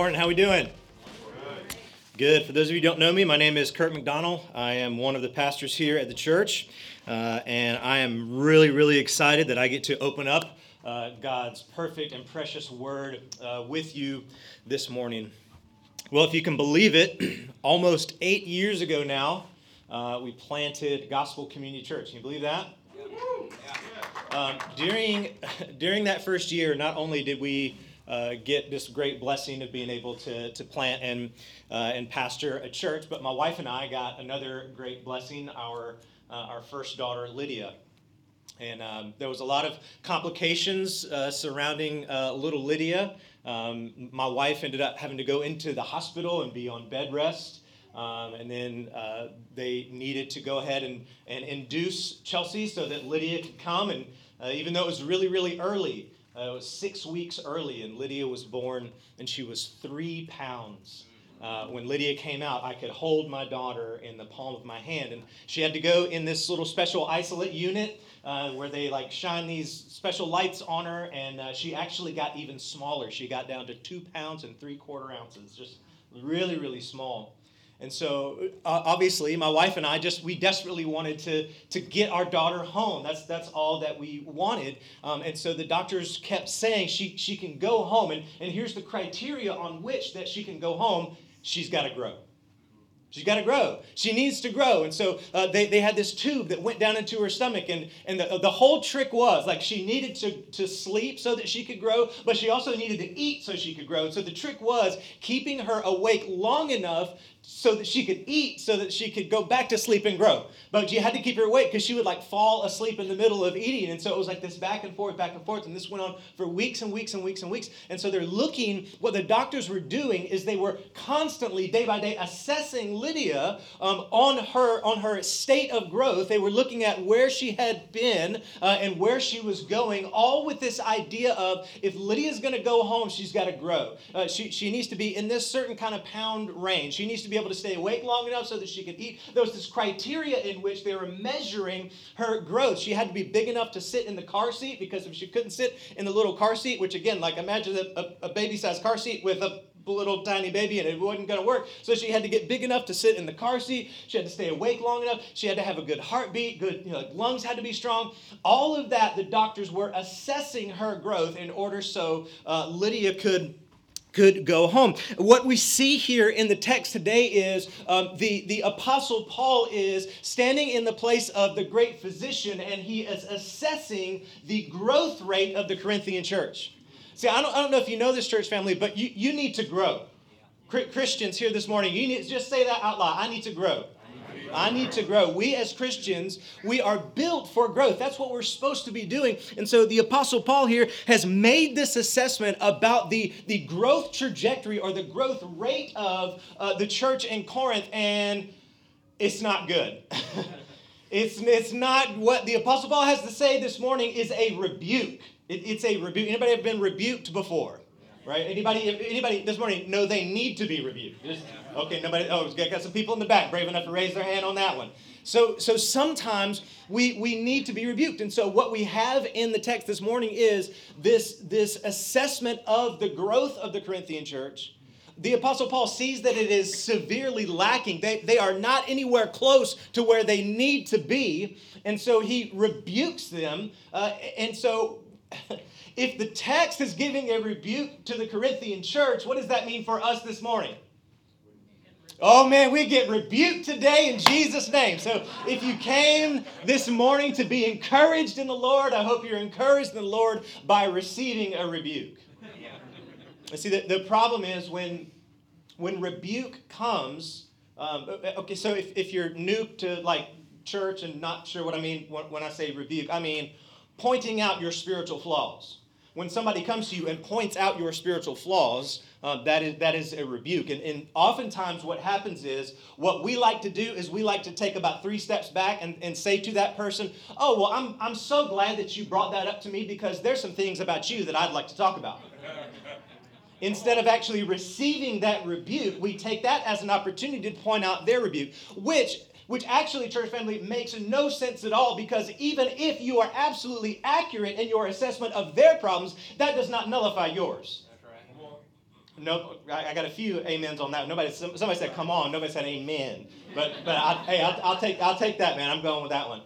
Morning, how we doing? Good. For those of you who don't know me, my name is Kurt McDonald. I am one of the pastors here at the church, uh, and I am really, really excited that I get to open up uh, God's perfect and precious word uh, with you this morning. Well, if you can believe it, almost eight years ago now, uh, we planted Gospel Community Church. Can you believe that? Um, during during that first year, not only did we uh, get this great blessing of being able to, to plant and, uh, and pastor a church. But my wife and I got another great blessing, our, uh, our first daughter, Lydia. And um, there was a lot of complications uh, surrounding uh, little Lydia. Um, my wife ended up having to go into the hospital and be on bed rest. Um, and then uh, they needed to go ahead and, and induce Chelsea so that Lydia could come. And even though it was really, really early, uh, it was six weeks early, and Lydia was born, and she was three pounds. Uh, when Lydia came out, I could hold my daughter in the palm of my hand, and she had to go in this little special isolette unit uh, where they like shine these special lights on her, and uh, she actually got even smaller. She got down to two pounds and three quarter ounces, just really, really small. And so, uh, obviously, my wife and I just we desperately wanted to to get our daughter home. That's that's all that we wanted. Um, and so the doctors kept saying she she can go home. And and here's the criteria on which that she can go home. She's got to grow. She's got to grow. She needs to grow. And so uh, they, they had this tube that went down into her stomach. And, and the, the whole trick was like she needed to, to sleep so that she could grow, but she also needed to eat so she could grow. And so the trick was keeping her awake long enough so that she could eat, so that she could go back to sleep and grow. But you had to keep her awake because she would like fall asleep in the middle of eating. And so it was like this back and forth, back and forth. And this went on for weeks and weeks and weeks and weeks. And so they're looking, what the doctors were doing is they were constantly, day by day, assessing Lydia um, on, her, on her state of growth. They were looking at where she had been uh, and where she was going, all with this idea of if Lydia's going to go home, she's got to grow. Uh, she, she needs to be in this certain kind of pound range. She needs to be able to stay awake long enough so that she could eat. There was this criteria in which they were measuring her growth. She had to be big enough to sit in the car seat because if she couldn't sit in the little car seat, which again, like imagine a, a, a baby sized car seat with a little tiny baby and it wasn't going to work. So she had to get big enough to sit in the car seat. She had to stay awake long enough. She had to have a good heartbeat, good you know, lungs had to be strong. All of that, the doctors were assessing her growth in order so uh, Lydia could could go home. What we see here in the text today is um, the, the Apostle Paul is standing in the place of the great physician and he is assessing the growth rate of the Corinthian church. See, I don't, I don't know if you know this church family, but you, you need to grow. Christians here this morning, you need just say that out loud. I need to grow. I need to grow. We as Christians, we are built for growth. That's what we're supposed to be doing. And so the Apostle Paul here has made this assessment about the, the growth trajectory or the growth rate of uh, the church in Corinth, and it's not good. it's, it's not what the Apostle Paul has to say this morning is a rebuke. It, it's a rebuke. Anybody have been rebuked before? Right? Anybody, anybody this morning know they need to be rebuked? Okay, nobody. Oh, got some people in the back brave enough to raise their hand on that one. So, so sometimes we, we need to be rebuked. And so, what we have in the text this morning is this, this assessment of the growth of the Corinthian church. The Apostle Paul sees that it is severely lacking. They, they are not anywhere close to where they need to be. And so, he rebukes them. Uh, and so, if the text is giving a rebuke to the Corinthian church, what does that mean for us this morning? Oh man, we get rebuked today in Jesus' name. So if you came this morning to be encouraged in the Lord, I hope you're encouraged in the Lord by receiving a rebuke. See, the, the problem is when, when rebuke comes, um, okay, so if, if you're new to like church and not sure what I mean when I say rebuke, I mean pointing out your spiritual flaws. When somebody comes to you and points out your spiritual flaws, uh, that, is, that is a rebuke. And, and oftentimes, what happens is what we like to do is we like to take about three steps back and, and say to that person, Oh, well, I'm, I'm so glad that you brought that up to me because there's some things about you that I'd like to talk about. Instead of actually receiving that rebuke, we take that as an opportunity to point out their rebuke, which which actually, church family, makes no sense at all because even if you are absolutely accurate in your assessment of their problems, that does not nullify yours. No, I, I, got a few amens on that. Nobody, somebody said, "Come on." Nobody said amen. But, but I, hey, I'll, I'll, take, I'll take that, man. I'm going with that one.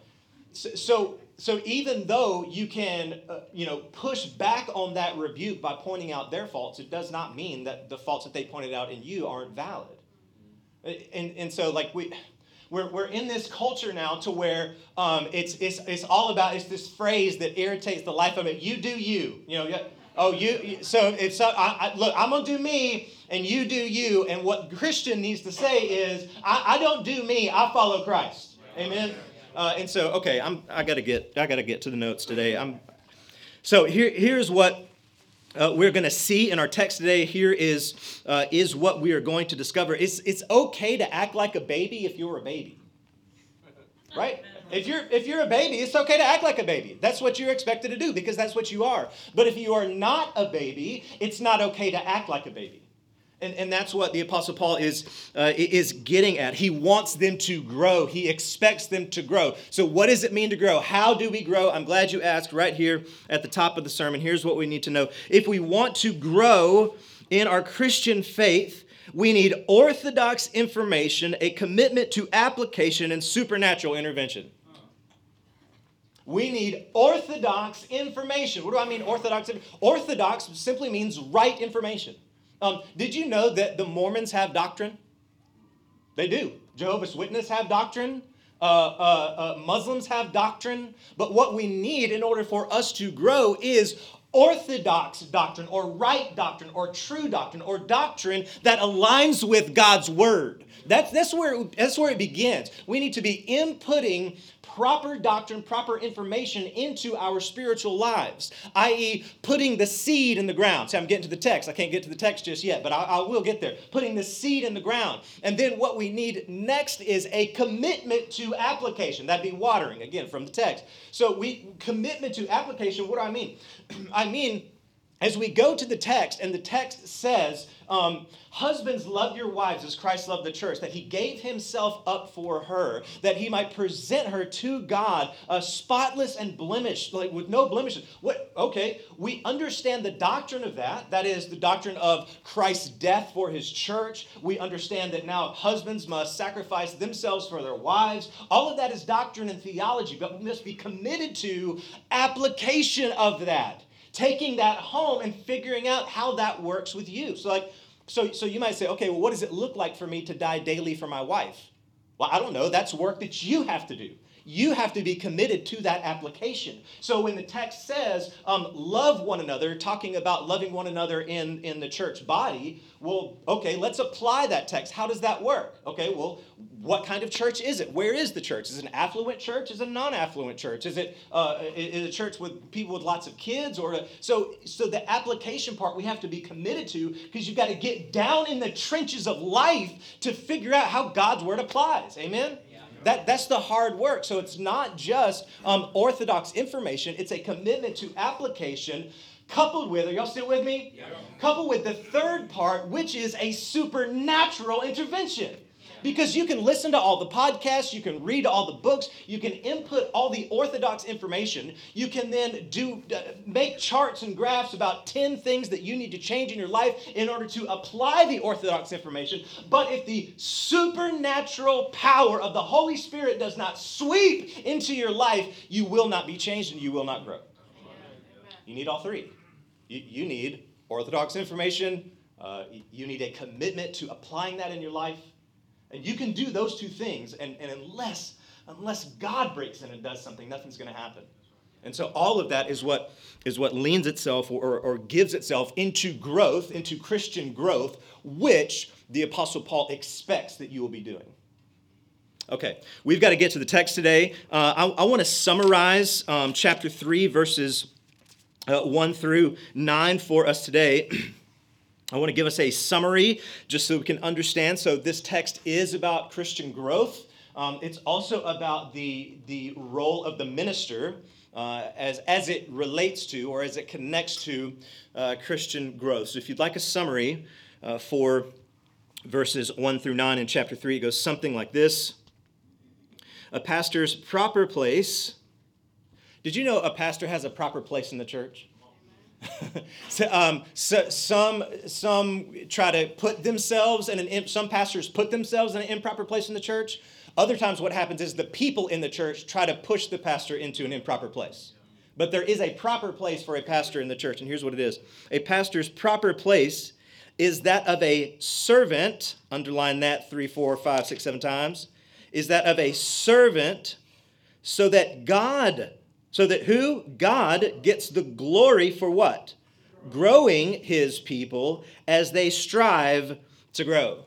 So, so, so even though you can, uh, you know, push back on that rebuke by pointing out their faults, it does not mean that the faults that they pointed out in you aren't valid. And, and so, like we, we're, we're in this culture now to where um, it's, it's, it's all about, it's this phrase that irritates the life of it. You do you. You know, oh, you, so if so, I, I, look, I'm going to do me and you do you. And what Christian needs to say is, I, I don't do me, I follow Christ. Amen. Uh, and so, okay, I'm, I gotta get, I gotta get to the notes today. I'm, so here, here's what uh, we're going to see in our text today here is, uh, is what we are going to discover. It's, it's okay to act like a baby if you're a baby. Right? If you're, if you're a baby, it's okay to act like a baby. That's what you're expected to do because that's what you are. But if you are not a baby, it's not okay to act like a baby. And, and that's what the Apostle Paul is, uh, is getting at. He wants them to grow, he expects them to grow. So, what does it mean to grow? How do we grow? I'm glad you asked right here at the top of the sermon. Here's what we need to know. If we want to grow in our Christian faith, we need orthodox information, a commitment to application, and supernatural intervention. We need orthodox information. What do I mean, orthodox? Orthodox simply means right information. Um, did you know that the Mormons have doctrine? They do. Jehovah's Witnesses have doctrine. Uh, uh, uh, Muslims have doctrine. But what we need in order for us to grow is orthodox doctrine or right doctrine or true doctrine or doctrine that aligns with God's word. That's, that's, where, that's where it begins. We need to be inputting proper doctrine, proper information into our spiritual lives, i.e., putting the seed in the ground. See, I'm getting to the text. I can't get to the text just yet, but I, I will get there. Putting the seed in the ground. And then what we need next is a commitment to application. That'd be watering, again, from the text. So, we commitment to application, what do I mean? I mean, as we go to the text, and the text says, um, Husbands, love your wives as Christ loved the church, that he gave himself up for her, that he might present her to God, uh, spotless and blemished, like with no blemishes. What? Okay, we understand the doctrine of that. That is the doctrine of Christ's death for his church. We understand that now husbands must sacrifice themselves for their wives. All of that is doctrine and theology, but we must be committed to application of that taking that home and figuring out how that works with you. So, like, so, so you might say, okay, well, what does it look like for me to die daily for my wife? Well, I don't know. That's work that you have to do you have to be committed to that application. So when the text says, um, love one another, talking about loving one another in, in the church body, well, okay, let's apply that text. How does that work? Okay, well, what kind of church is it? Where is the church? Is it an affluent church? Is it a non-affluent church? Is it uh, is a church with people with lots of kids? Or so so the application part we have to be committed to because you've got to get down in the trenches of life to figure out how God's word applies. Amen. That, that's the hard work. So it's not just um, orthodox information, it's a commitment to application coupled with, are y'all still with me? Yeah. Coupled with the third part, which is a supernatural intervention because you can listen to all the podcasts, you can read all the books, you can input all the orthodox information. You can then do uh, make charts and graphs about 10 things that you need to change in your life in order to apply the orthodox information. But if the supernatural power of the Holy Spirit does not sweep into your life, you will not be changed and you will not grow. You need all three. You, you need orthodox information, uh, you need a commitment to applying that in your life and you can do those two things, and, and unless, unless God breaks in and does something, nothing's going to happen. And so all of that is what, is what leans itself or, or gives itself into growth, into Christian growth, which the Apostle Paul expects that you will be doing. Okay, we've got to get to the text today. Uh, I, I want to summarize um, chapter 3, verses uh, 1 through 9 for us today. I want to give us a summary just so we can understand. So, this text is about Christian growth. Um, it's also about the, the role of the minister uh, as, as it relates to or as it connects to uh, Christian growth. So, if you'd like a summary uh, for verses 1 through 9 in chapter 3, it goes something like this A pastor's proper place. Did you know a pastor has a proper place in the church? so, um, so, some some try to put themselves in an some pastors put themselves in an improper place in the church other times, what happens is the people in the church try to push the pastor into an improper place. But there is a proper place for a pastor in the church, and here's what it is a pastor's proper place is that of a servant, underline that three, four, five, six, seven times, is that of a servant, so that God, so that who? God gets the glory for what? Growing his people as they strive to grow.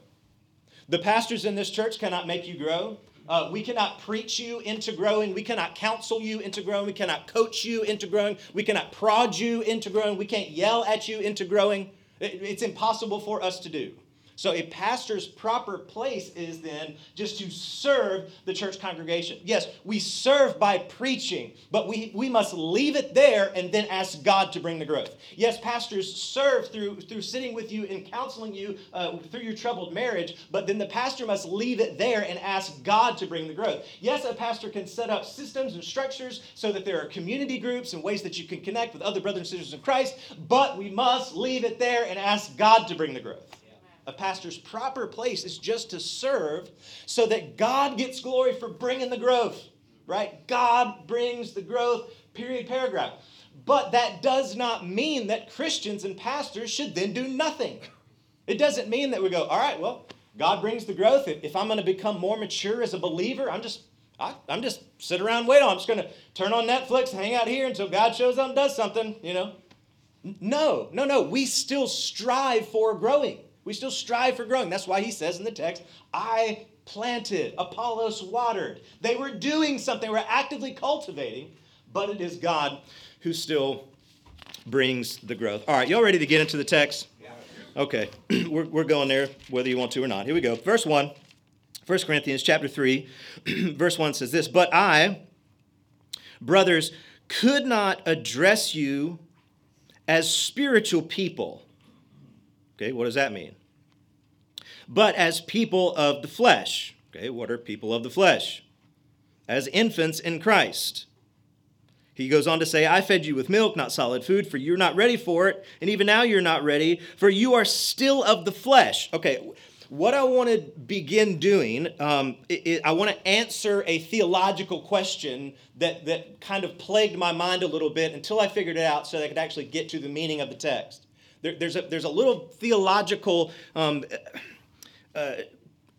The pastors in this church cannot make you grow. Uh, we cannot preach you into growing. We cannot counsel you into growing. We cannot coach you into growing. We cannot prod you into growing. We can't yell at you into growing. It, it's impossible for us to do. So, a pastor's proper place is then just to serve the church congregation. Yes, we serve by preaching, but we, we must leave it there and then ask God to bring the growth. Yes, pastors serve through, through sitting with you and counseling you uh, through your troubled marriage, but then the pastor must leave it there and ask God to bring the growth. Yes, a pastor can set up systems and structures so that there are community groups and ways that you can connect with other brothers and sisters in Christ, but we must leave it there and ask God to bring the growth a pastor's proper place is just to serve so that God gets glory for bringing the growth, right? God brings the growth, period, paragraph. But that does not mean that Christians and pastors should then do nothing. It doesn't mean that we go, all right, well, God brings the growth. If I'm going to become more mature as a believer, I'm just I, am just sit around wait on. I'm just going to turn on Netflix, and hang out here until God shows up and does something, you know. No, no, no. We still strive for growing. We still strive for growing. That's why he says in the text, I planted, Apollos watered. They were doing something, they were actively cultivating, but it is God who still brings the growth. All right, y'all ready to get into the text? Okay, we're, we're going there whether you want to or not. Here we go. Verse 1, 1 Corinthians chapter 3, verse 1 says this But I, brothers, could not address you as spiritual people Okay, what does that mean? But as people of the flesh. Okay, what are people of the flesh? As infants in Christ. He goes on to say, I fed you with milk, not solid food, for you're not ready for it, and even now you're not ready, for you are still of the flesh. Okay, what I want to begin doing, um, it, it, I want to answer a theological question that, that kind of plagued my mind a little bit until I figured it out so that I could actually get to the meaning of the text. There, there's, a, there's a little theological um, uh,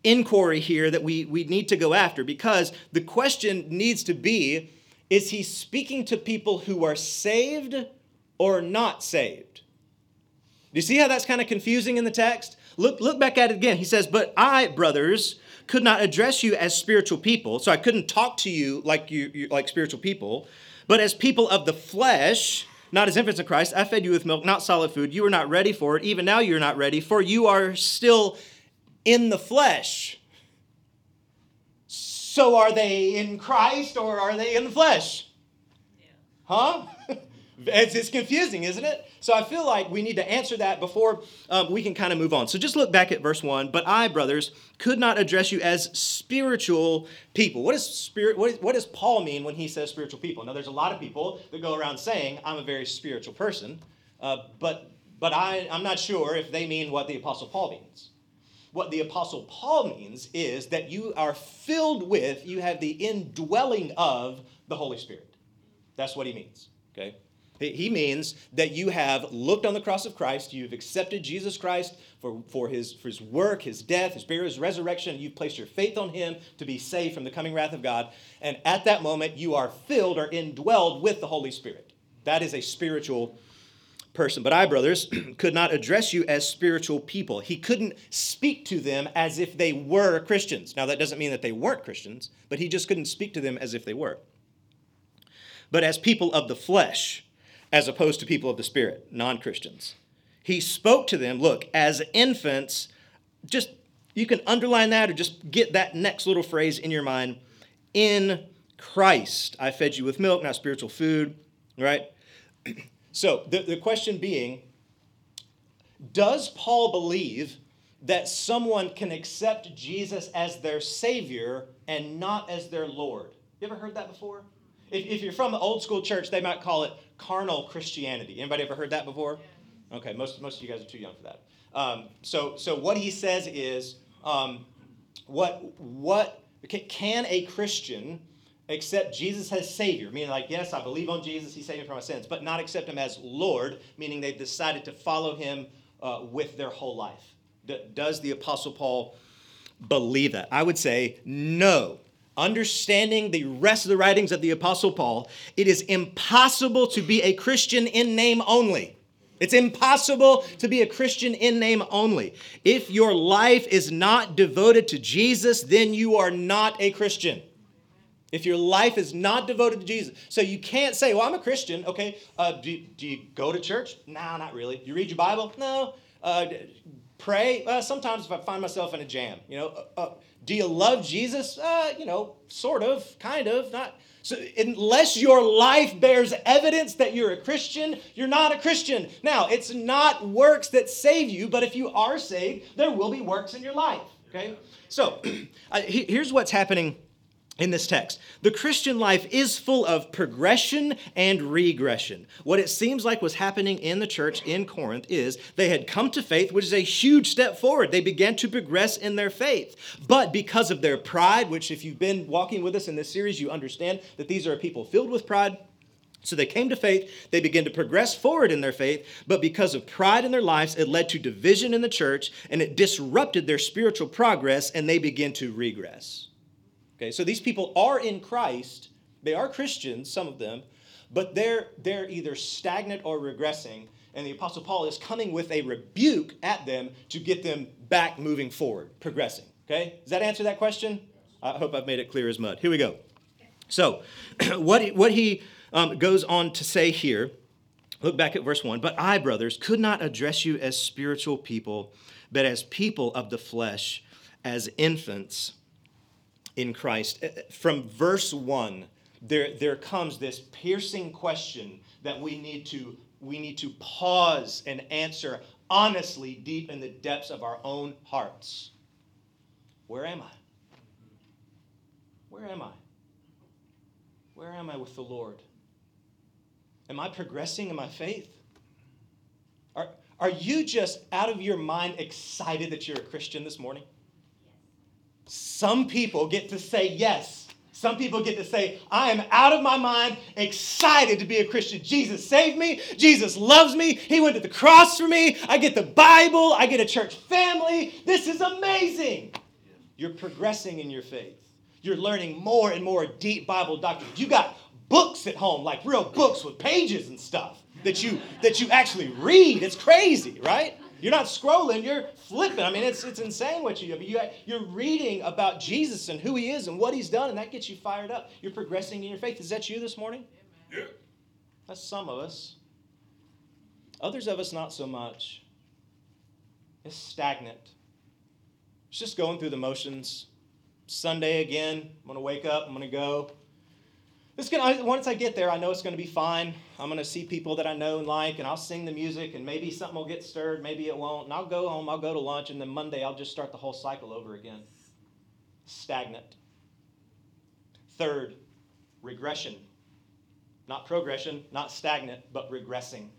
inquiry here that we, we need to go after because the question needs to be is he speaking to people who are saved or not saved? Do you see how that's kind of confusing in the text? Look, look back at it again. He says, But I, brothers, could not address you as spiritual people. So I couldn't talk to you like you, you like spiritual people, but as people of the flesh not as infants in Christ. I fed you with milk, not solid food. You were not ready for it. Even now you're not ready, for you are still in the flesh. So are they in Christ or are they in the flesh? Yeah. Huh? it's, it's confusing, isn't it? So I feel like we need to answer that before um, we can kind of move on. So just look back at verse 1. But I, brothers, could not address you as spiritual people. What, is spirit, what, is, what does Paul mean when he says spiritual people? Now, there's a lot of people that go around saying, I'm a very spiritual person, uh, but, but I, I'm not sure if they mean what the Apostle Paul means. What the Apostle Paul means is that you are filled with, you have the indwelling of the Holy Spirit. That's what he means, okay? He means that you have looked on the cross of Christ, you've accepted Jesus Christ for, for, his, for his work, his death, his burial, his resurrection, you've placed your faith on him to be saved from the coming wrath of God. And at that moment, you are filled or indwelled with the Holy Spirit. That is a spiritual person. But I, brothers, could not address you as spiritual people. He couldn't speak to them as if they were Christians. Now, that doesn't mean that they weren't Christians, but he just couldn't speak to them as if they were. But as people of the flesh, as opposed to people of the Spirit, non Christians. He spoke to them, look, as infants, just you can underline that or just get that next little phrase in your mind in Christ. I fed you with milk, not spiritual food, right? So the, the question being, does Paul believe that someone can accept Jesus as their Savior and not as their Lord? You ever heard that before? If, if you're from the old school church, they might call it carnal Christianity. Anybody ever heard that before? Okay, most, most of you guys are too young for that. Um, so, so what he says is, um, what, what can a Christian accept Jesus as Savior, meaning like, yes, I believe on Jesus, He saved me from my sins, but not accept Him as Lord, meaning they've decided to follow Him uh, with their whole life. D- does the Apostle Paul believe that? I would say no. Understanding the rest of the writings of the Apostle Paul, it is impossible to be a Christian in name only. It's impossible to be a Christian in name only. If your life is not devoted to Jesus, then you are not a Christian. If your life is not devoted to Jesus. So you can't say, well, I'm a Christian. Okay, uh, do, do you go to church? No, not really. You read your Bible? No. Uh, pray? Uh, sometimes if I find myself in a jam. You know, uh, uh, do you love Jesus? Uh, you know, sort of, kind of, not. So unless your life bears evidence that you're a Christian, you're not a Christian. Now, it's not works that save you, but if you are saved, there will be works in your life. Okay? So here's what's happening in this text. The Christian life is full of progression and regression. What it seems like was happening in the church in Corinth is they had come to faith, which is a huge step forward. They began to progress in their faith. But because of their pride, which, if you've been walking with us in this series, you understand that these are people filled with pride. So they came to faith, they began to progress forward in their faith, but because of pride in their lives, it led to division in the church and it disrupted their spiritual progress and they began to regress. Okay, so these people are in Christ. They are Christians, some of them, but they're, they're either stagnant or regressing. And the Apostle Paul is coming with a rebuke at them to get them back moving forward, progressing. Okay? Does that answer that question? I hope I've made it clear as mud. Here we go. So, what he, what he um, goes on to say here, look back at verse 1 But I, brothers, could not address you as spiritual people, but as people of the flesh, as infants in Christ. Uh, from verse 1, there, there comes this piercing question that we need to we need to pause and answer honestly deep in the depths of our own hearts. Where am I? Where am I? Where am I with the Lord? Am I progressing in my faith? Are, are you just out of your mind excited that you're a Christian this morning? Some people get to say yes. Some people get to say, I am out of my mind, excited to be a Christian. Jesus saved me. Jesus loves me. He went to the cross for me. I get the Bible. I get a church family. This is amazing. You're progressing in your faith. You're learning more and more deep Bible doctrine. You got books at home, like real books with pages and stuff that you that you actually read. It's crazy, right? You're not scrolling, you're flipping. I mean, it's, it's insane what you do. You, you're reading about Jesus and who he is and what he's done, and that gets you fired up. You're progressing in your faith. Is that you this morning? Yeah. That's some of us. Others of us, not so much. It's stagnant. It's just going through the motions. Sunday again, I'm going to wake up, I'm going to go. It's gonna, once I get there, I know it's going to be fine. I'm going to see people that I know and like, and I'll sing the music, and maybe something will get stirred, maybe it won't. And I'll go home, I'll go to lunch, and then Monday I'll just start the whole cycle over again. Stagnant. Third, regression. Not progression, not stagnant, but regressing.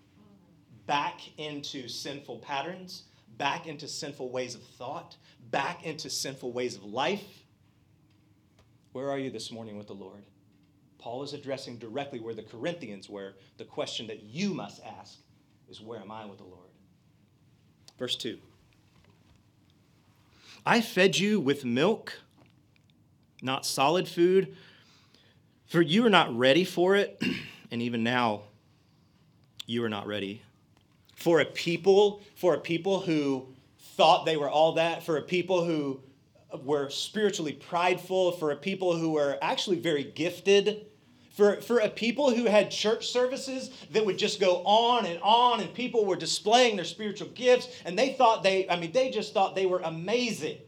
Back into sinful patterns, back into sinful ways of thought, back into sinful ways of life. Where are you this morning with the Lord? Paul is addressing directly where the Corinthians were. The question that you must ask is, Where am I with the Lord? Verse 2 I fed you with milk, not solid food, for you are not ready for it, and even now you are not ready. For a people, for a people who thought they were all that, for a people who were spiritually prideful, for a people who were actually very gifted, For, for a people who had church services that would just go on and on, and people were displaying their spiritual gifts, and they thought they, I mean, they just thought they were amazing.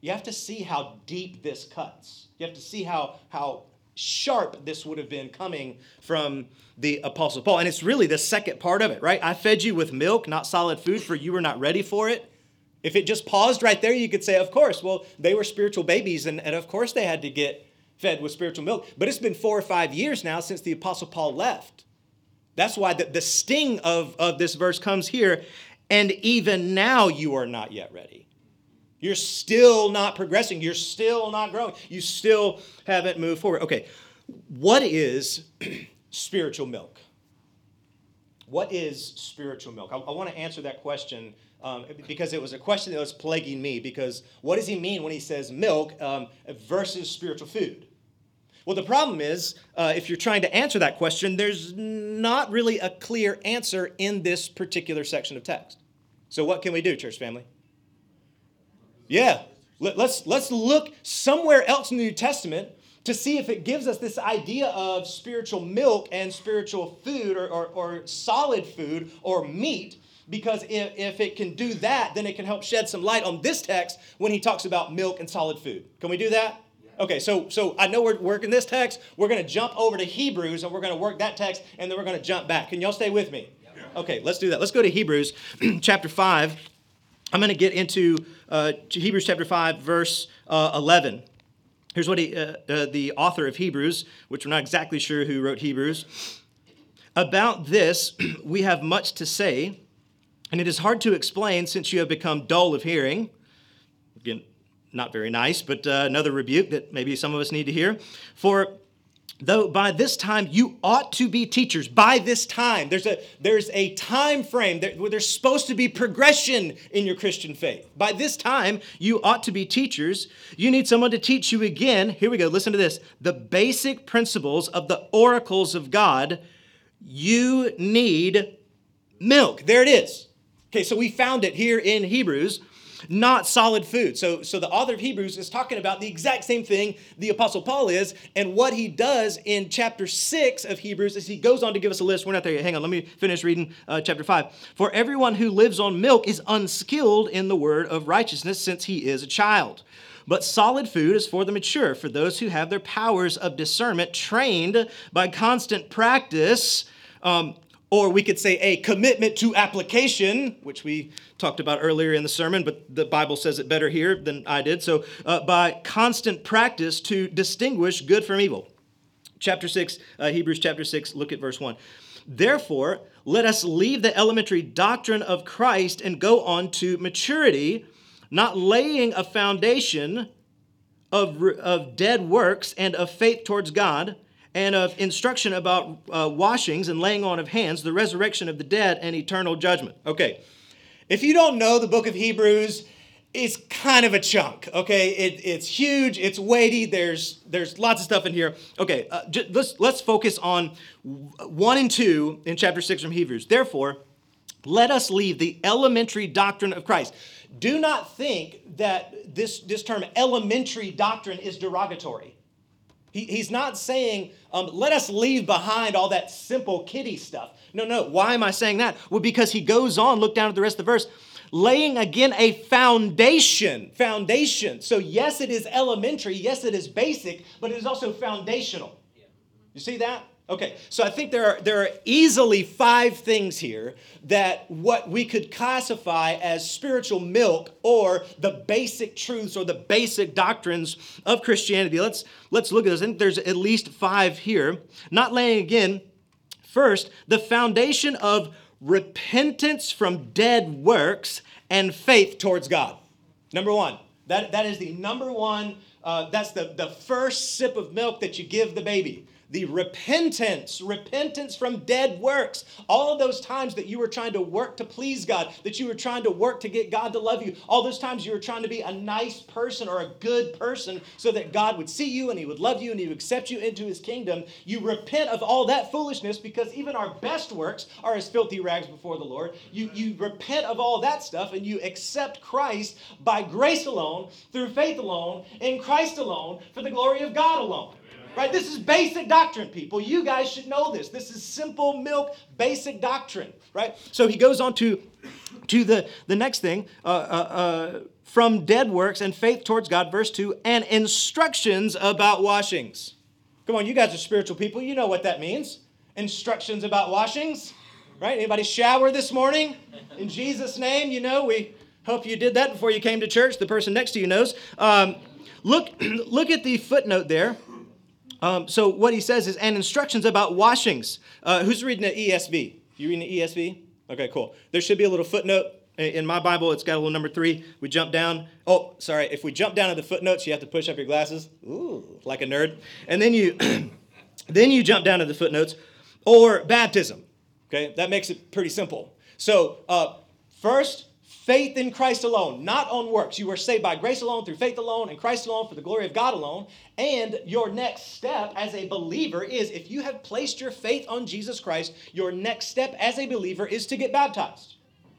You have to see how deep this cuts. You have to see how, how sharp this would have been coming from the Apostle Paul. And it's really the second part of it, right? I fed you with milk, not solid food, for you were not ready for it. If it just paused right there, you could say, of course, well, they were spiritual babies, and, and of course they had to get fed with spiritual milk. But it's been four or five years now since the Apostle Paul left. That's why the, the sting of, of this verse comes here. And even now you are not yet ready. You're still not progressing. You're still not growing. You still haven't moved forward. Okay, what is spiritual milk? What is spiritual milk? I, I want to answer that question um, because it was a question that was plaguing me. Because what does he mean when he says milk um, versus spiritual food? Well, the problem is, uh, if you're trying to answer that question, there's not really a clear answer in this particular section of text. So, what can we do, church family? Yeah, let's, let's look somewhere else in the New Testament to see if it gives us this idea of spiritual milk and spiritual food or, or, or solid food or meat because if, if it can do that, then it can help shed some light on this text when he talks about milk and solid food. Can we do that? Okay, so so I know we're working this text. We're going to jump over to Hebrews and we're going to work that text and then we're going to jump back. Can y'all stay with me? Okay, let's do that. Let's go to Hebrews chapter 5. I'm going to get into uh, Hebrews chapter 5, verse uh, 11. Here's what he, uh, uh, the author of Hebrews, which we're not exactly sure who wrote Hebrews. About this, we have much to say and it is hard to explain since you have become dull of hearing. Again, not very nice, but uh, another rebuke that maybe some of us need to hear. For though by this time you ought to be teachers by this time there's a there's a time frame where there's supposed to be progression in your christian faith. By this time you ought to be teachers. You need someone to teach you again here we go listen to this the basic principles of the oracles of god. You need milk. There it is Okay, so we found it here in Hebrews, not solid food. So, so the author of Hebrews is talking about the exact same thing the Apostle Paul is. And what he does in chapter 6 of Hebrews is he goes on to give us a list. We're not there yet. Hang on, let me finish reading uh, chapter 5. For everyone who lives on milk is unskilled in the word of righteousness since he is a child. But solid food is for the mature, for those who have their powers of discernment trained by constant practice. Um, or we could say a commitment to application, which we talked about earlier in the sermon, but the Bible says it better here than I did. So, uh, by constant practice to distinguish good from evil. Chapter 6, uh, Hebrews chapter 6, look at verse 1. Therefore, let us leave the elementary doctrine of Christ and go on to maturity, not laying a foundation of, of dead works and of faith towards God and of instruction about uh, washings and laying on of hands, the resurrection of the dead, and eternal judgment. Okay, if you don't know the book of Hebrews, it's kind of a chunk. Okay, it, it's huge, it's weighty. There's there's lots of stuff in here. Okay, uh, j- let's let's focus on one and two in chapter six from Hebrews. Therefore, let us leave the elementary doctrine of Christ. Do not think that this this term elementary doctrine is derogatory. He, he's not saying, um, let us leave behind all that simple kiddie stuff. No, no. Why am I saying that? Well, because he goes on, look down at the rest of the verse, laying again a foundation. Foundation. So, yes, it is elementary. Yes, it is basic, but it is also foundational. You see that? Okay, so I think there are, there are easily five things here that what we could classify as spiritual milk or the basic truths or the basic doctrines of Christianity. Let's, let's look at this. I think there's at least five here. Not laying again, first, the foundation of repentance from dead works and faith towards God. Number one, that, that is the number one, uh, that's the, the first sip of milk that you give the baby the repentance, repentance from dead works. All those times that you were trying to work to please God, that you were trying to work to get God to love you, all those times you were trying to be a nice person or a good person so that God would see you and He would love you and He would accept you into His kingdom. You repent of all that foolishness because even our best works are as filthy rags before the Lord. You, you repent of all that stuff and you accept Christ by grace alone, through faith alone, in Christ alone, for the glory of God alone. Right? This is basic doctrine, people. You guys should know this. This is simple milk, basic doctrine, right? So he goes on to, to the, the next thing uh, uh, uh, from dead works and faith towards God, verse 2, and instructions about washings. Come on, you guys are spiritual people. You know what that means. Instructions about washings, right? Anybody shower this morning? In Jesus' name, you know, we hope you did that before you came to church. The person next to you knows. Um, look, look at the footnote there. Um, so what he says is, and instructions about washings. Uh, who's reading the ESV? You reading the ESV? Okay, cool. There should be a little footnote in my Bible. It's got a little number three. We jump down. Oh, sorry. If we jump down to the footnotes, you have to push up your glasses. Ooh, like a nerd. And then you, then you jump down to the footnotes, or baptism. Okay, that makes it pretty simple. So uh, first, faith in Christ alone, not on works. You were saved by grace alone, through faith alone, and Christ alone, for the glory of God alone. And your next step as a believer is if you have placed your faith on Jesus Christ, your next step as a believer is to get baptized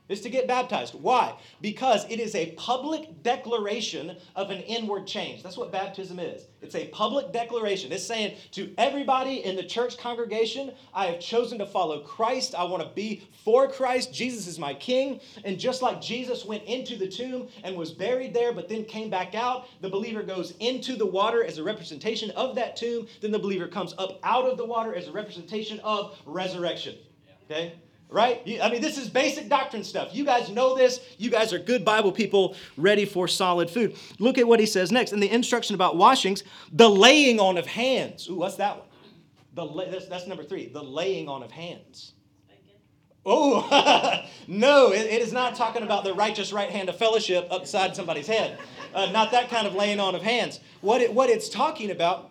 is to get baptized. Why? Because it is a public declaration of an inward change. That's what baptism is. It's a public declaration. It's saying to everybody in the church congregation, I have chosen to follow Christ. I want to be for Christ. Jesus is my king. And just like Jesus went into the tomb and was buried there, but then came back out, the believer goes into the water as a representation of that tomb. Then the believer comes up out of the water as a representation of resurrection. Okay? Right? I mean, this is basic doctrine stuff. You guys know this. You guys are good Bible people ready for solid food. Look at what he says next. In the instruction about washings, the laying on of hands. Ooh, what's that one? The, that's, that's number three, the laying on of hands. Oh, no, it, it is not talking about the righteous right hand of fellowship upside somebody's head. Uh, not that kind of laying on of hands. What, it, what it's talking about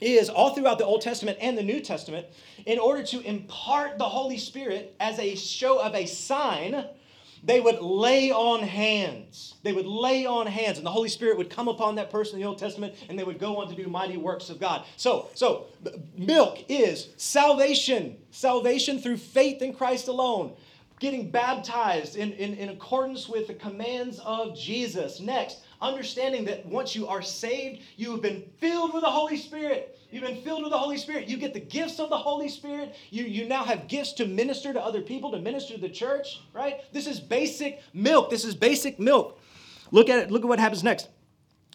is all throughout the Old Testament and the New Testament, in order to impart the Holy Spirit as a show of a sign, they would lay on hands. They would lay on hands, and the Holy Spirit would come upon that person in the Old Testament, and they would go on to do mighty works of God. So, so milk is salvation, salvation through faith in Christ alone. Getting baptized in, in, in accordance with the commands of Jesus. Next, understanding that once you are saved, you have been filled with the Holy Spirit. You've been filled with the Holy Spirit. You get the gifts of the Holy Spirit. You, you now have gifts to minister to other people, to minister to the church, right? This is basic milk. This is basic milk. Look at it. Look at what happens next.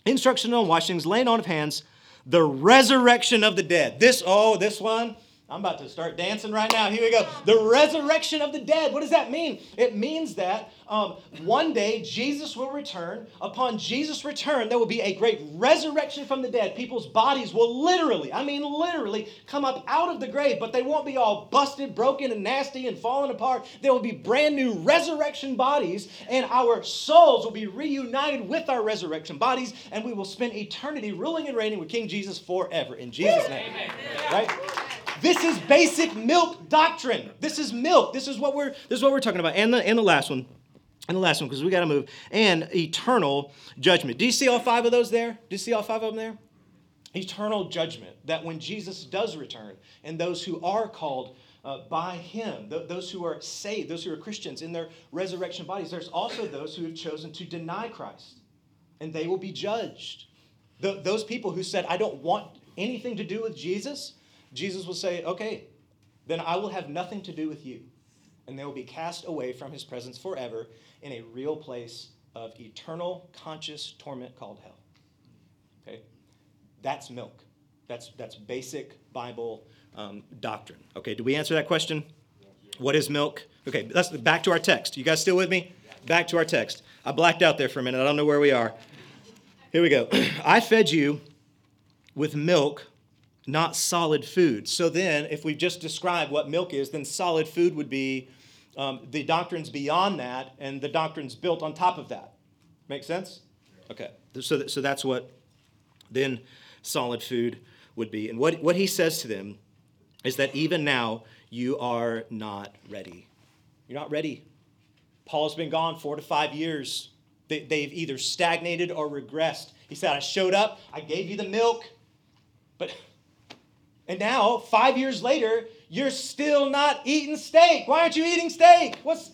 Instruction on washings, laying on of hands, the resurrection of the dead. This, oh, this one, I'm about to start dancing right now. Here we go. The resurrection of the dead. What does that mean? It means that um, one day Jesus will return. Upon Jesus' return, there will be a great resurrection from the dead. People's bodies will literally, I mean, literally, come up out of the grave, but they won't be all busted, broken, and nasty and falling apart. There will be brand new resurrection bodies, and our souls will be reunited with our resurrection bodies, and we will spend eternity ruling and reigning with King Jesus forever. In Jesus' name. Right? This is basic milk doctrine. This is milk. This is what we're this is what we're talking about. And the and the last one. And the last one, because we got to move. And eternal judgment. Do you see all five of those there? Do you see all five of them there? Eternal judgment. That when Jesus does return, and those who are called uh, by him, th- those who are saved, those who are Christians in their resurrection bodies, there's also those who have chosen to deny Christ, and they will be judged. Those people who said, I don't want anything to do with Jesus, Jesus will say, Okay, then I will have nothing to do with you. And they will be cast away from his presence forever in a real place of eternal conscious torment called hell. Okay? That's milk. That's, that's basic Bible um, doctrine. Okay, do we answer that question? What is milk? Okay, let's back to our text. You guys still with me? Back to our text. I blacked out there for a minute. I don't know where we are. Here we go. I fed you with milk not solid food. So then, if we just describe what milk is, then solid food would be um, the doctrines beyond that and the doctrines built on top of that. Make sense? Okay. So, so that's what then solid food would be. And what, what he says to them is that even now you are not ready. You're not ready. Paul's been gone four to five years. They, they've either stagnated or regressed. He said, I showed up, I gave you the milk, but and now, five years later, you're still not eating steak. Why aren't you eating steak? What's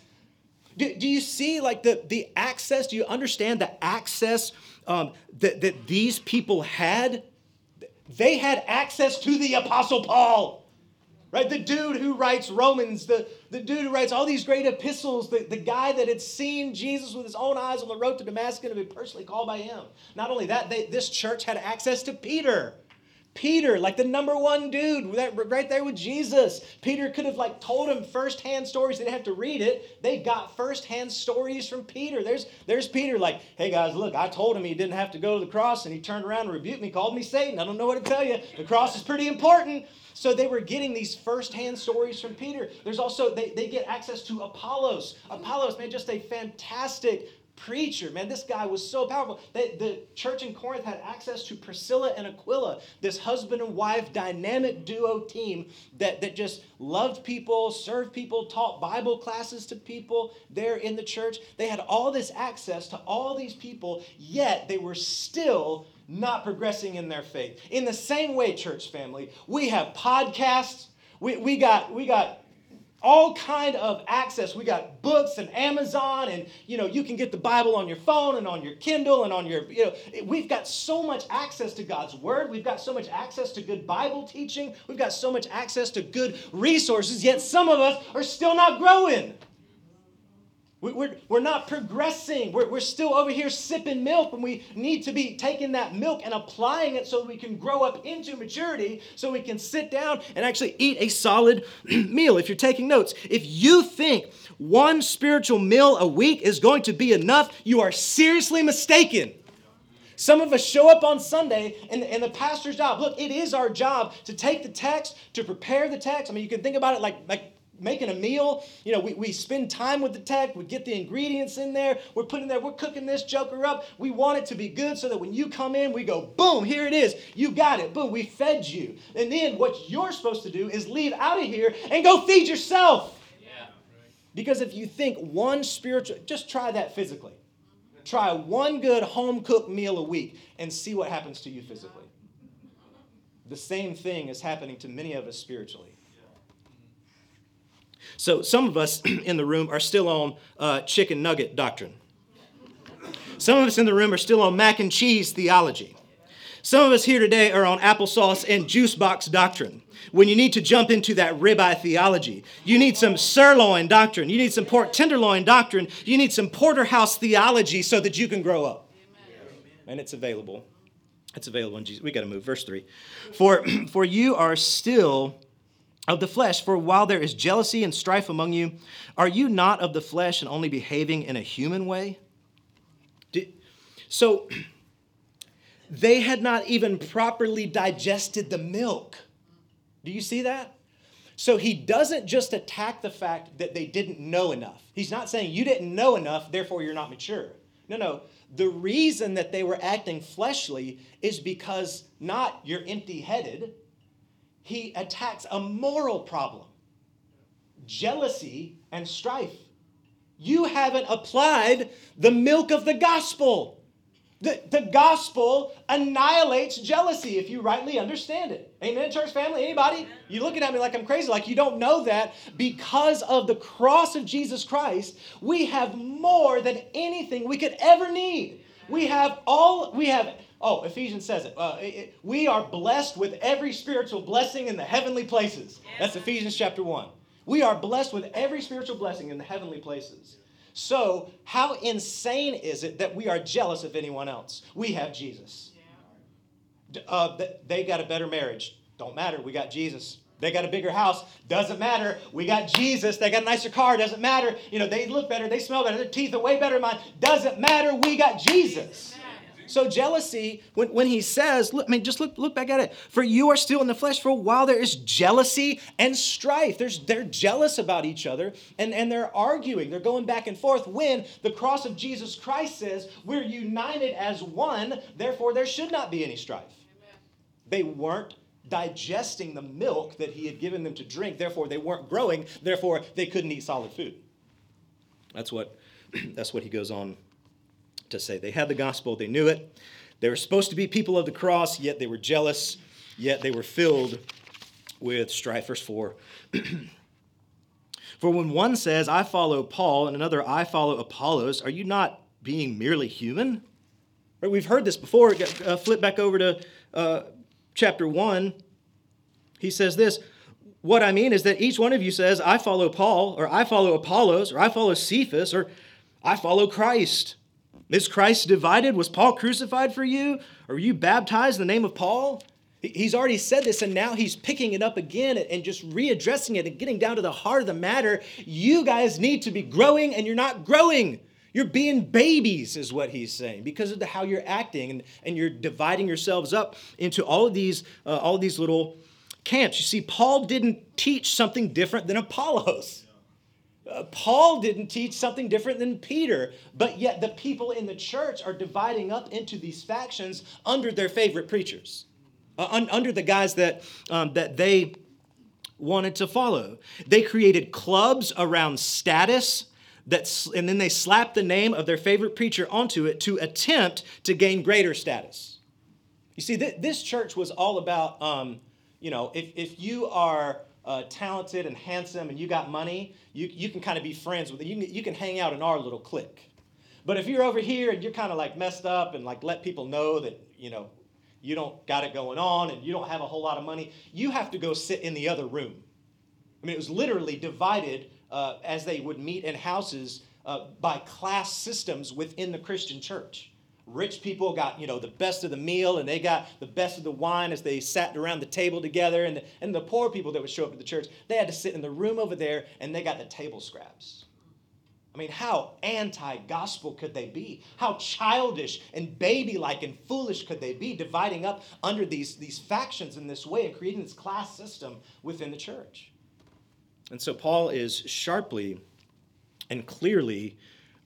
do, do you see like the, the access? Do you understand the access um, that, that these people had? they had access to the Apostle Paul right? The dude who writes Romans, the, the dude who writes all these great epistles, the, the guy that had seen Jesus with his own eyes on the road to Damascus and been personally called by him. Not only that, they, this church had access to Peter. Peter, like the number one dude, right there with Jesus. Peter could have like told him firsthand stories. They didn't have to read it. They got firsthand stories from Peter. There's, there's Peter, like, hey guys, look, I told him he didn't have to go to the cross, and he turned around and rebuked me, called me Satan. I don't know what to tell you. The cross is pretty important. So they were getting these firsthand stories from Peter. There's also, they, they get access to Apollos. Apollos, man, just a fantastic preacher. Man, this guy was so powerful. The, the church in Corinth had access to Priscilla and Aquila, this husband and wife dynamic duo team that, that just loved people, served people, taught Bible classes to people there in the church. They had all this access to all these people, yet they were still not progressing in their faith. In the same way, church family, we have podcasts. We, we got we got all kind of access. We got books and amazon and you know you can get the bible on your phone and on your kindle and on your you know we've got so much access to god's word. We've got so much access to good bible teaching. We've got so much access to good resources yet some of us are still not growing we're, we're not progressing. We're, we're still over here sipping milk when we need to be taking that milk and applying it so we can grow up into maturity, so we can sit down and actually eat a solid meal. If you're taking notes, if you think one spiritual meal a week is going to be enough, you are seriously mistaken. Some of us show up on Sunday and, and the pastor's job. Look, it is our job to take the text, to prepare the text. I mean, you can think about it like, like making a meal. You know, we, we spend time with the tech, we get the ingredients in there, we're putting there, we're cooking this joker up. We want it to be good so that when you come in, we go, boom, here it is. You got it. Boom, we fed you. And then what you're supposed to do is leave out of here and go feed yourself. Because if you think one spiritual, just try that physically. Try one good home cooked meal a week and see what happens to you physically. The same thing is happening to many of us spiritually. So some of us in the room are still on uh, chicken nugget doctrine. Some of us in the room are still on mac and cheese theology. Some of us here today are on applesauce and juice box doctrine. When you need to jump into that ribeye theology, you need some sirloin doctrine, you need some pork tenderloin doctrine, you need some porterhouse theology so that you can grow up. And it's available. It's available in Jesus. We got to move. Verse 3. For, for you are still of the flesh. For while there is jealousy and strife among you, are you not of the flesh and only behaving in a human way? So they had not even properly digested the milk. Do you see that? So he doesn't just attack the fact that they didn't know enough. He's not saying you didn't know enough, therefore you're not mature. No, no. The reason that they were acting fleshly is because not you're empty headed, he attacks a moral problem jealousy and strife. You haven't applied the milk of the gospel. The, the gospel annihilates jealousy if you rightly understand it. Amen, church family? Anybody? You looking at me like I'm crazy, like you don't know that. Because of the cross of Jesus Christ, we have more than anything we could ever need. We have all, we have Oh, Ephesians says it. Uh, it, it. We are blessed with every spiritual blessing in the heavenly places. That's Ephesians chapter 1. We are blessed with every spiritual blessing in the heavenly places. So, how insane is it that we are jealous of anyone else? We have Jesus. Uh, they got a better marriage. Don't matter. We got Jesus. They got a bigger house. Doesn't matter. We got Jesus. They got a nicer car. Doesn't matter. You know, they look better. They smell better. Their teeth are way better than mine. Doesn't matter. We got Jesus. So jealousy, when, when he says, look, I mean, just look, look back at it. For you are still in the flesh, for a while there is jealousy and strife. There's, they're jealous about each other and, and they're arguing. They're going back and forth when the cross of Jesus Christ says we're united as one, therefore there should not be any strife. Amen. They weren't digesting the milk that he had given them to drink, therefore they weren't growing, therefore they couldn't eat solid food. That's what, that's what he goes on to say. They had the gospel, they knew it. They were supposed to be people of the cross, yet they were jealous, yet they were filled with strife. Verse 4. For when one says, I follow Paul, and another, I follow Apollos, are you not being merely human? Right, we've heard this before. Uh, flip back over to uh, chapter 1, he says this What I mean is that each one of you says, I follow Paul, or I follow Apollos, or I follow Cephas, or I follow Christ. Is Christ divided? Was Paul crucified for you? Were you baptized in the name of Paul? He's already said this, and now he's picking it up again and just readdressing it and getting down to the heart of the matter. You guys need to be growing, and you're not growing. You're being babies, is what he's saying, because of the, how you're acting, and, and you're dividing yourselves up into all of these, uh, all of these little camps. You see, Paul didn't teach something different than Apollos. Uh, Paul didn't teach something different than Peter, but yet the people in the church are dividing up into these factions under their favorite preachers, uh, un- under the guys that, um, that they wanted to follow. They created clubs around status. That, and then they slapped the name of their favorite preacher onto it to attempt to gain greater status. You see, th- this church was all about, um, you know, if, if you are uh, talented and handsome and you got money, you, you can kind of be friends with it. You can, you can hang out in our little clique. But if you're over here and you're kind of like messed up and like let people know that, you know, you don't got it going on and you don't have a whole lot of money, you have to go sit in the other room. I mean, it was literally divided uh, as they would meet in houses uh, by class systems within the Christian church. Rich people got, you know, the best of the meal and they got the best of the wine as they sat around the table together. And the, and the poor people that would show up to the church, they had to sit in the room over there and they got the table scraps. I mean, how anti gospel could they be? How childish and baby like and foolish could they be dividing up under these, these factions in this way and creating this class system within the church? And so Paul is sharply and clearly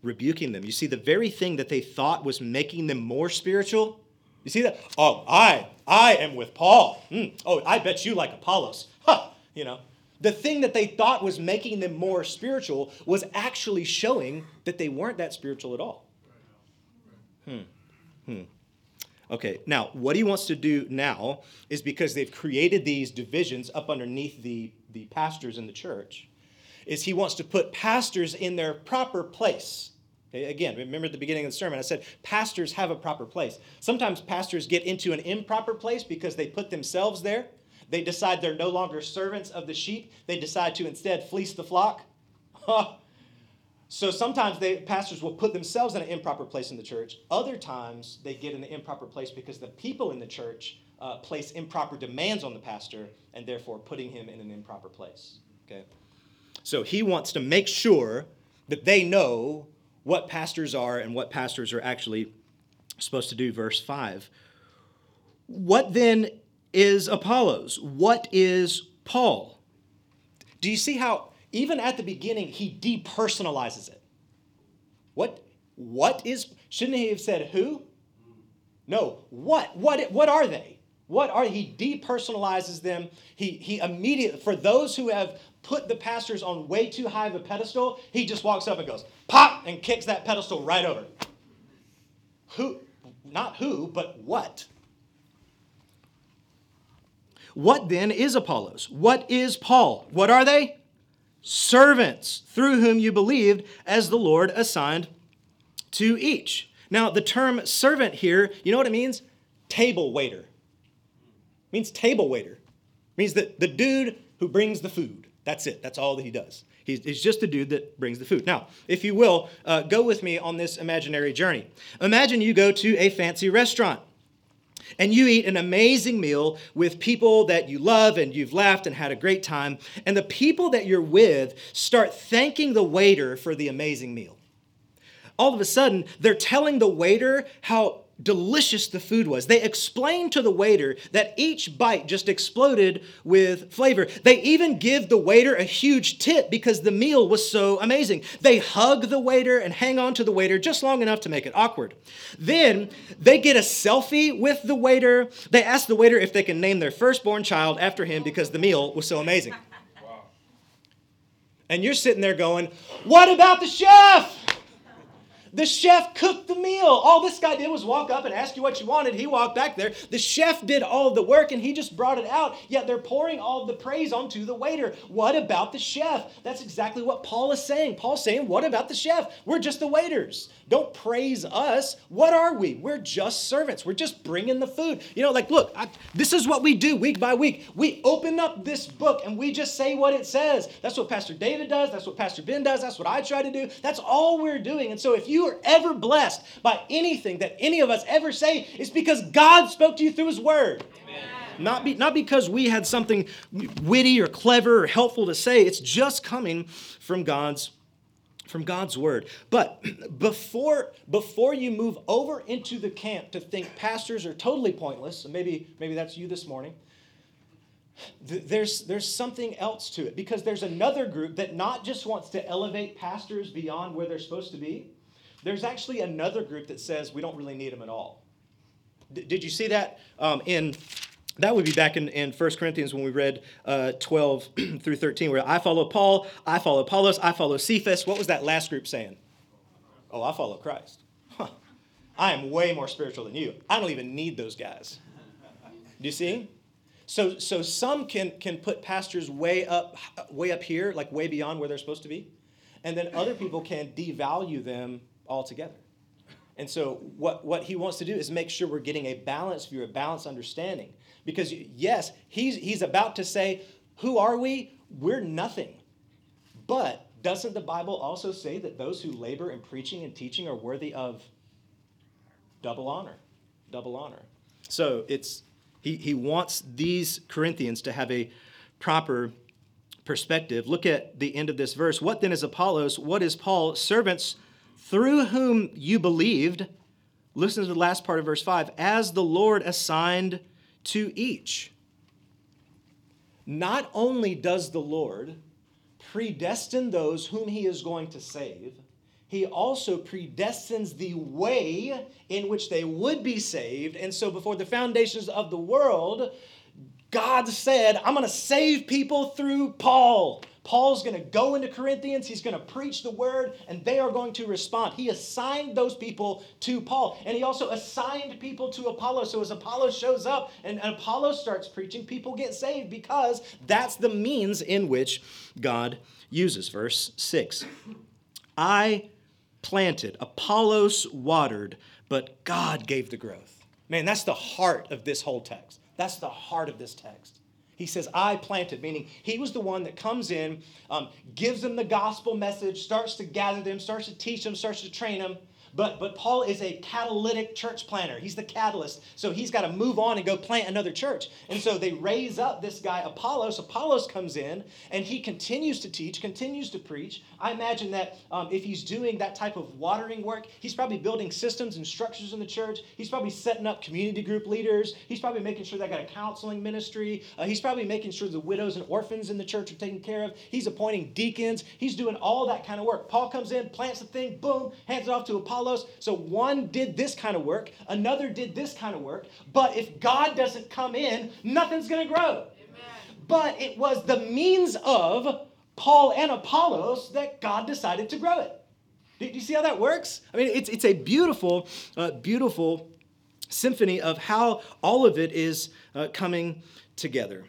rebuking them. You see, the very thing that they thought was making them more spiritual. You see that? Oh, I, I am with Paul. Mm. Oh, I bet you like Apollos. Huh, you know. The thing that they thought was making them more spiritual was actually showing that they weren't that spiritual at all. Hmm. Hmm. Okay, now what he wants to do now is because they've created these divisions up underneath the, the pastors in the church, is he wants to put pastors in their proper place. Again, remember at the beginning of the sermon, I said pastors have a proper place. Sometimes pastors get into an improper place because they put themselves there. They decide they're no longer servants of the sheep. They decide to instead fleece the flock. so sometimes they, pastors will put themselves in an improper place in the church. Other times they get in the improper place because the people in the church uh, place improper demands on the pastor and therefore putting him in an improper place. Okay? So he wants to make sure that they know what pastors are and what pastors are actually supposed to do. Verse 5. What then is Apollos? What is Paul? Do you see how, even at the beginning, he depersonalizes it? What, what is, shouldn't he have said who? No, what? What, what are they? What are he depersonalizes them? He he immediately for those who have put the pastors on way too high of a pedestal, he just walks up and goes, pop, and kicks that pedestal right over. Who, not who, but what? What then is Apollos? What is Paul? What are they? Servants through whom you believed as the Lord assigned to each. Now, the term servant here, you know what it means? Table waiter. It means table waiter. It means that the dude who brings the food. That's it. That's all that he does. He's, he's just a dude that brings the food. Now, if you will, uh, go with me on this imaginary journey. Imagine you go to a fancy restaurant and you eat an amazing meal with people that you love and you've laughed and had a great time. And the people that you're with start thanking the waiter for the amazing meal. All of a sudden, they're telling the waiter how delicious the food was. They explained to the waiter that each bite just exploded with flavor. They even give the waiter a huge tip because the meal was so amazing. They hug the waiter and hang on to the waiter just long enough to make it awkward. Then they get a selfie with the waiter. They ask the waiter if they can name their firstborn child after him because the meal was so amazing. And you're sitting there going, What about the chef? The chef cooked the meal. All this guy did was walk up and ask you what you wanted. He walked back there. The chef did all the work and he just brought it out. Yet they're pouring all the praise onto the waiter. What about the chef? That's exactly what Paul is saying. Paul's saying, What about the chef? We're just the waiters. Don't praise us. What are we? We're just servants. We're just bringing the food. You know, like, look, I, this is what we do week by week. We open up this book and we just say what it says. That's what Pastor David does. That's what Pastor Ben does. That's what I try to do. That's all we're doing. And so if you are ever blessed by anything that any of us ever say, it's because God spoke to you through his word. Not, be, not because we had something witty or clever or helpful to say. It's just coming from God's from God's word. But before before you move over into the camp to think pastors are totally pointless, and maybe maybe that's you this morning. there's there's something else to it because there's another group that not just wants to elevate pastors beyond where they're supposed to be. There's actually another group that says we don't really need them at all. D- did you see that um, in that would be back in, in 1 Corinthians when we read uh, 12 through 13, where I follow Paul, I follow Apollos, I follow Cephas. What was that last group saying? Oh, I follow Christ. Huh. I am way more spiritual than you. I don't even need those guys. Do you see? So, so some can, can put pastors way up, way up here, like way beyond where they're supposed to be. And then other people can devalue them altogether. And so what, what he wants to do is make sure we're getting a balanced view, a balanced understanding. Because, yes, he's, he's about to say, Who are we? We're nothing. But doesn't the Bible also say that those who labor in preaching and teaching are worthy of double honor? Double honor. So it's he, he wants these Corinthians to have a proper perspective. Look at the end of this verse. What then is Apollos? What is Paul? Servants through whom you believed. Listen to the last part of verse 5 as the Lord assigned to each. Not only does the Lord predestine those whom he is going to save, he also predestines the way in which they would be saved. And so, before the foundations of the world, God said, I'm going to save people through Paul. Paul's going to go into Corinthians, he's going to preach the word, and they are going to respond. He assigned those people to Paul, and he also assigned people to Apollos. So as Apollos shows up and, and Apollos starts preaching, people get saved because that's the means in which God uses. Verse 6 I planted, Apollos watered, but God gave the growth. Man, that's the heart of this whole text. That's the heart of this text. He says, I planted, meaning he was the one that comes in, um, gives them the gospel message, starts to gather them, starts to teach them, starts to train them, but, but Paul is a catalytic church planner. He's the catalyst. So he's got to move on and go plant another church. And so they raise up this guy, Apollos. Apollos comes in and he continues to teach, continues to preach. I imagine that um, if he's doing that type of watering work, he's probably building systems and structures in the church. He's probably setting up community group leaders. He's probably making sure they got a counseling ministry. Uh, he's probably making sure the widows and orphans in the church are taken care of. He's appointing deacons. He's doing all that kind of work. Paul comes in, plants the thing, boom, hands it off to Apollos Apollos. So one did this kind of work, another did this kind of work. But if God doesn't come in, nothing's going to grow. Amen. But it was the means of Paul and Apollos that God decided to grow it. Do you see how that works? I mean, it's, it's a beautiful, uh, beautiful symphony of how all of it is uh, coming together.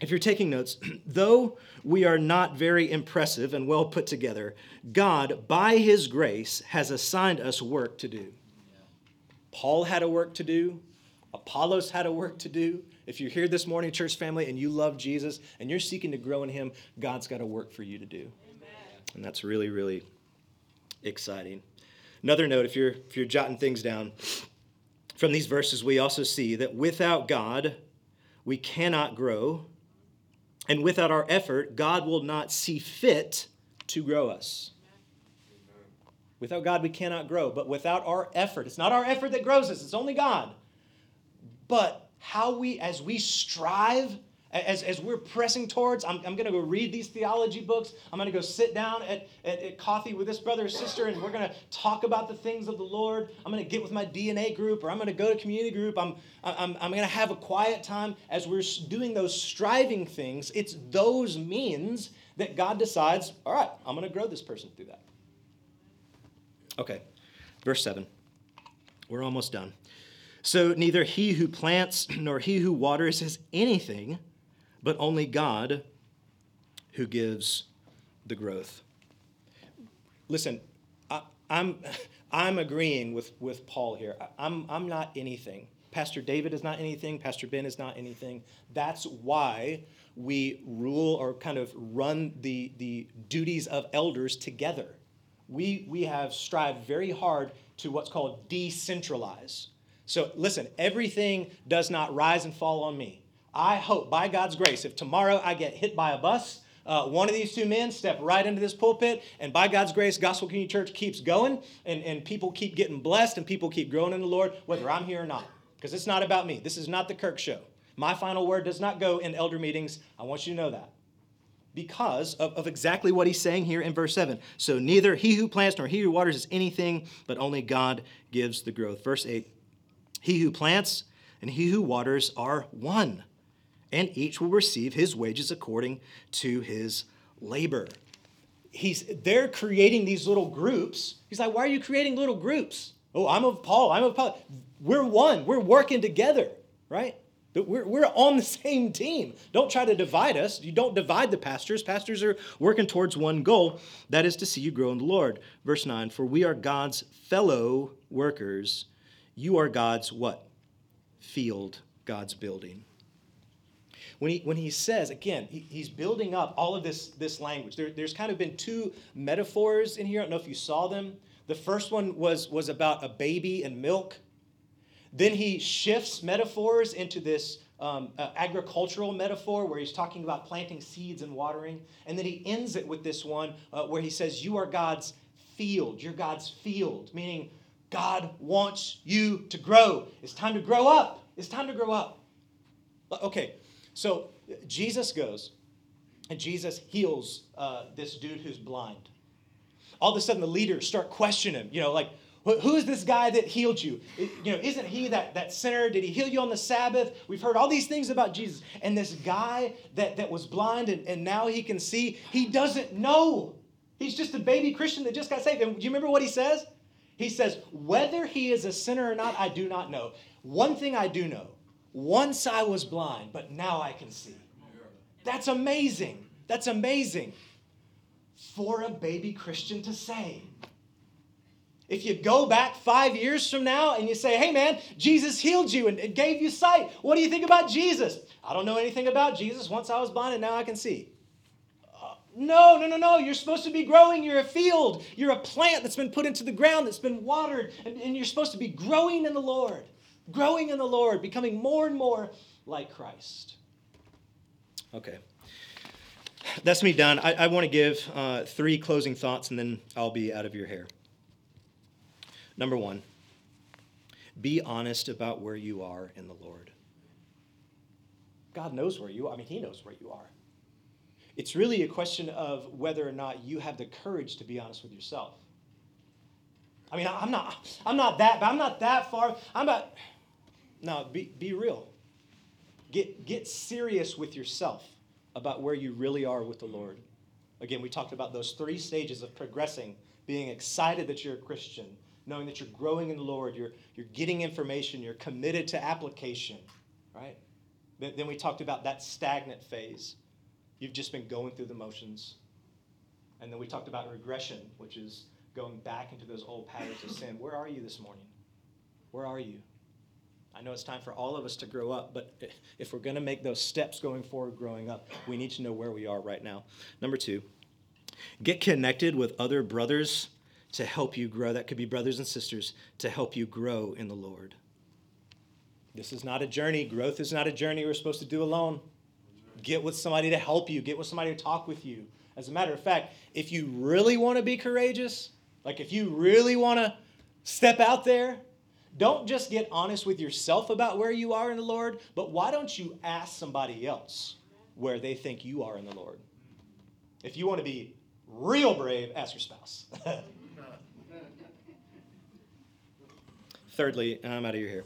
If you're taking notes, though we are not very impressive and well put together, God, by His grace, has assigned us work to do. Paul had a work to do. Apollos had a work to do. If you're here this morning, church family, and you love Jesus and you're seeking to grow in Him, God's got a work for you to do. Amen. And that's really, really exciting. Another note, if you're if you're jotting things down, from these verses, we also see that without God, we cannot grow and without our effort, God will not see fit to grow us. Without God, we cannot grow. But without our effort, it's not our effort that grows us, it's only God. But how we, as we strive as, as we're pressing towards, I'm, I'm going to go read these theology books. I'm going to go sit down at, at, at, coffee with this brother or sister, and we're going to talk about the things of the Lord. I'm going to get with my DNA group, or I'm going to go to community group. I'm, I'm, I'm going to have a quiet time as we're doing those striving things. It's those means that God decides, all right, I'm going to grow this person through that. Okay. Verse 7. We're almost done. So neither he who plants nor he who waters is anything, but only God who gives the growth. Listen, I, am I'm, I'm agreeing with, with Paul here. I, I'm, I'm not anything. Pastor David is not anything. Pastor Ben is not anything. That's why we rule or kind of run the, the duties of elders together. We, we have strived very hard to what's called decentralize. So listen, everything does not rise and fall on me. I hope, by God's grace, if tomorrow I get hit by a bus, uh, one of these two men step right into this pulpit, and by God's grace, Gospel Community Church keeps going, and, and people keep getting blessed, and people keep growing in the Lord, whether I'm here or not. Because it's not about me. This is not the Kirk show. My final word does not go in elder meetings. I want you to know that. Because of, of exactly what he's saying here in verse 7. So neither he who plants nor he who waters is anything, but only God gives the growth. Verse 8 He who plants and he who waters are one and each will receive his wages according to his labor. He's they're creating these little groups. He's like, why are you creating little groups? Oh, I'm of Paul. I'm of Paul. We're one. We're working together, right? We're, we're on the same team. Don't try to divide us. You don't divide the pastors. Pastors are working towards one goal that is to see you grow in the Lord. Verse 9 For we are God's fellow workers. You are God's what? Field, God's building when he, when he says, again, he, he's building up all of this, this language. There, there's kind of been two metaphors in here. I don't know if you saw them. The first one was, was about a baby and milk. Then he shifts metaphors into this um, uh, agricultural metaphor where he's talking about planting seeds and watering. And then he ends it with this one uh, where he says, You are God's field. You're God's field, meaning God wants you to grow. It's time to grow up. It's time to grow up. Okay, so Jesus goes and Jesus heals uh, this dude who's blind. All of a sudden, the leaders start questioning him, you know, like, Who's this guy that healed you? You know, isn't he that, that sinner? Did he heal you on the Sabbath? We've heard all these things about Jesus. And this guy that, that was blind and, and now he can see, he doesn't know. He's just a baby Christian that just got saved. And do you remember what he says? He says, Whether he is a sinner or not, I do not know. One thing I do know once I was blind, but now I can see. That's amazing. That's amazing for a baby Christian to say. If you go back five years from now and you say, hey man, Jesus healed you and gave you sight, what do you think about Jesus? I don't know anything about Jesus. Once I was blind and now I can see. Uh, no, no, no, no. You're supposed to be growing. You're a field. You're a plant that's been put into the ground, that's been watered, and, and you're supposed to be growing in the Lord growing in the Lord, becoming more and more like Christ. Okay. That's me done. I, I want to give uh, three closing thoughts and then I'll be out of your hair. Number one, be honest about where you are in the Lord. God knows where you are. I mean, He knows where you are. It's really a question of whether or not you have the courage to be honest with yourself. I mean, I'm not, I'm not that, I'm not that far. I'm about, no, be, be real. Get, get serious with yourself about where you really are with the Lord. Again, we talked about those three stages of progressing being excited that you're a Christian, knowing that you're growing in the Lord, you're, you're getting information, you're committed to application, right? Then we talked about that stagnant phase. You've just been going through the motions. And then we talked about regression, which is going back into those old patterns of sin. Where are you this morning? Where are you? I know it's time for all of us to grow up, but if we're going to make those steps going forward, growing up, we need to know where we are right now. Number two, get connected with other brothers to help you grow. That could be brothers and sisters to help you grow in the Lord. This is not a journey. Growth is not a journey we're supposed to do alone. Get with somebody to help you, get with somebody to talk with you. As a matter of fact, if you really want to be courageous, like if you really want to step out there, don't just get honest with yourself about where you are in the Lord, but why don't you ask somebody else where they think you are in the Lord? If you want to be real brave, ask your spouse. Thirdly, I'm out of your.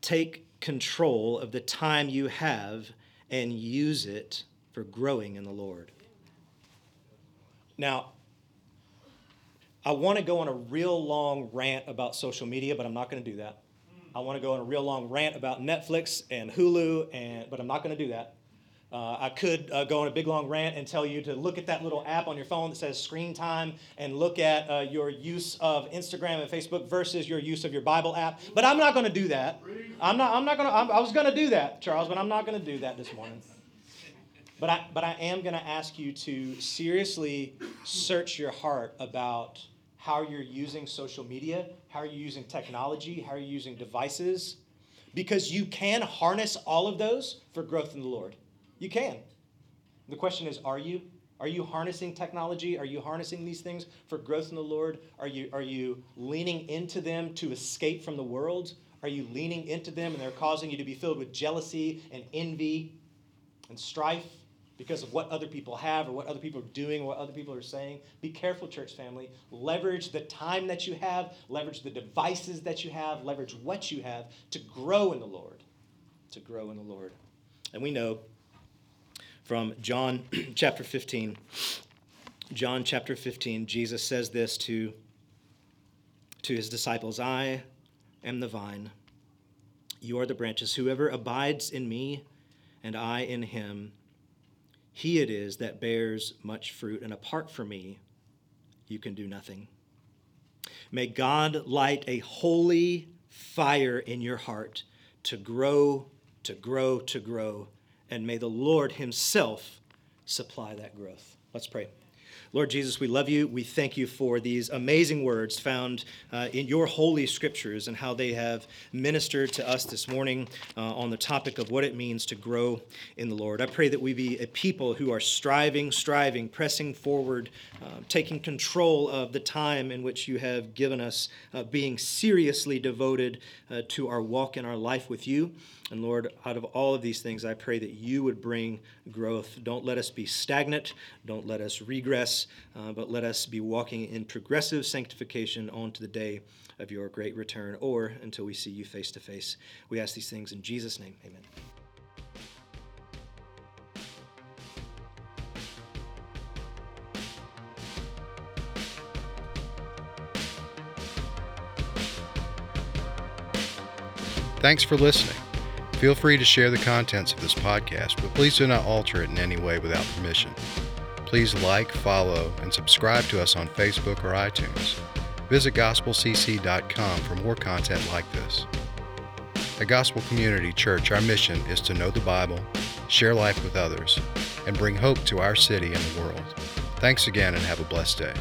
Take control of the time you have and use it for growing in the Lord. Now, I want to go on a real long rant about social media, but I'm not going to do that. I want to go on a real long rant about Netflix and Hulu, and but I'm not going to do that. Uh, I could uh, go on a big long rant and tell you to look at that little app on your phone that says screen time and look at uh, your use of Instagram and Facebook versus your use of your Bible app. But I'm not going to do that. I'm not. I'm not going to. I was going to do that, Charles, but I'm not going to do that this morning. But I, but I am going to ask you to seriously search your heart about how you're using social media, how are you using technology, how are you using devices, because you can harness all of those for growth in the Lord. You can. The question is, are you? Are you harnessing technology? Are you harnessing these things for growth in the Lord? Are you, are you leaning into them to escape from the world? Are you leaning into them and they're causing you to be filled with jealousy and envy and strife? Because of what other people have or what other people are doing or what other people are saying. Be careful, church family. Leverage the time that you have, leverage the devices that you have, leverage what you have to grow in the Lord. To grow in the Lord. And we know from John chapter 15, John chapter 15, Jesus says this to, to his disciples I am the vine, you are the branches. Whoever abides in me and I in him, he it is that bears much fruit, and apart from me, you can do nothing. May God light a holy fire in your heart to grow, to grow, to grow, and may the Lord Himself supply that growth. Let's pray. Lord Jesus, we love you. We thank you for these amazing words found uh, in your holy scriptures and how they have ministered to us this morning uh, on the topic of what it means to grow in the Lord. I pray that we be a people who are striving, striving, pressing forward, uh, taking control of the time in which you have given us, uh, being seriously devoted uh, to our walk and our life with you. And Lord, out of all of these things, I pray that you would bring growth. Don't let us be stagnant. Don't let us regress, uh, but let us be walking in progressive sanctification on to the day of your great return or until we see you face to face. We ask these things in Jesus' name. Amen. Thanks for listening. Feel free to share the contents of this podcast, but please do not alter it in any way without permission. Please like, follow, and subscribe to us on Facebook or iTunes. Visit gospelcc.com for more content like this. At Gospel Community Church, our mission is to know the Bible, share life with others, and bring hope to our city and the world. Thanks again and have a blessed day.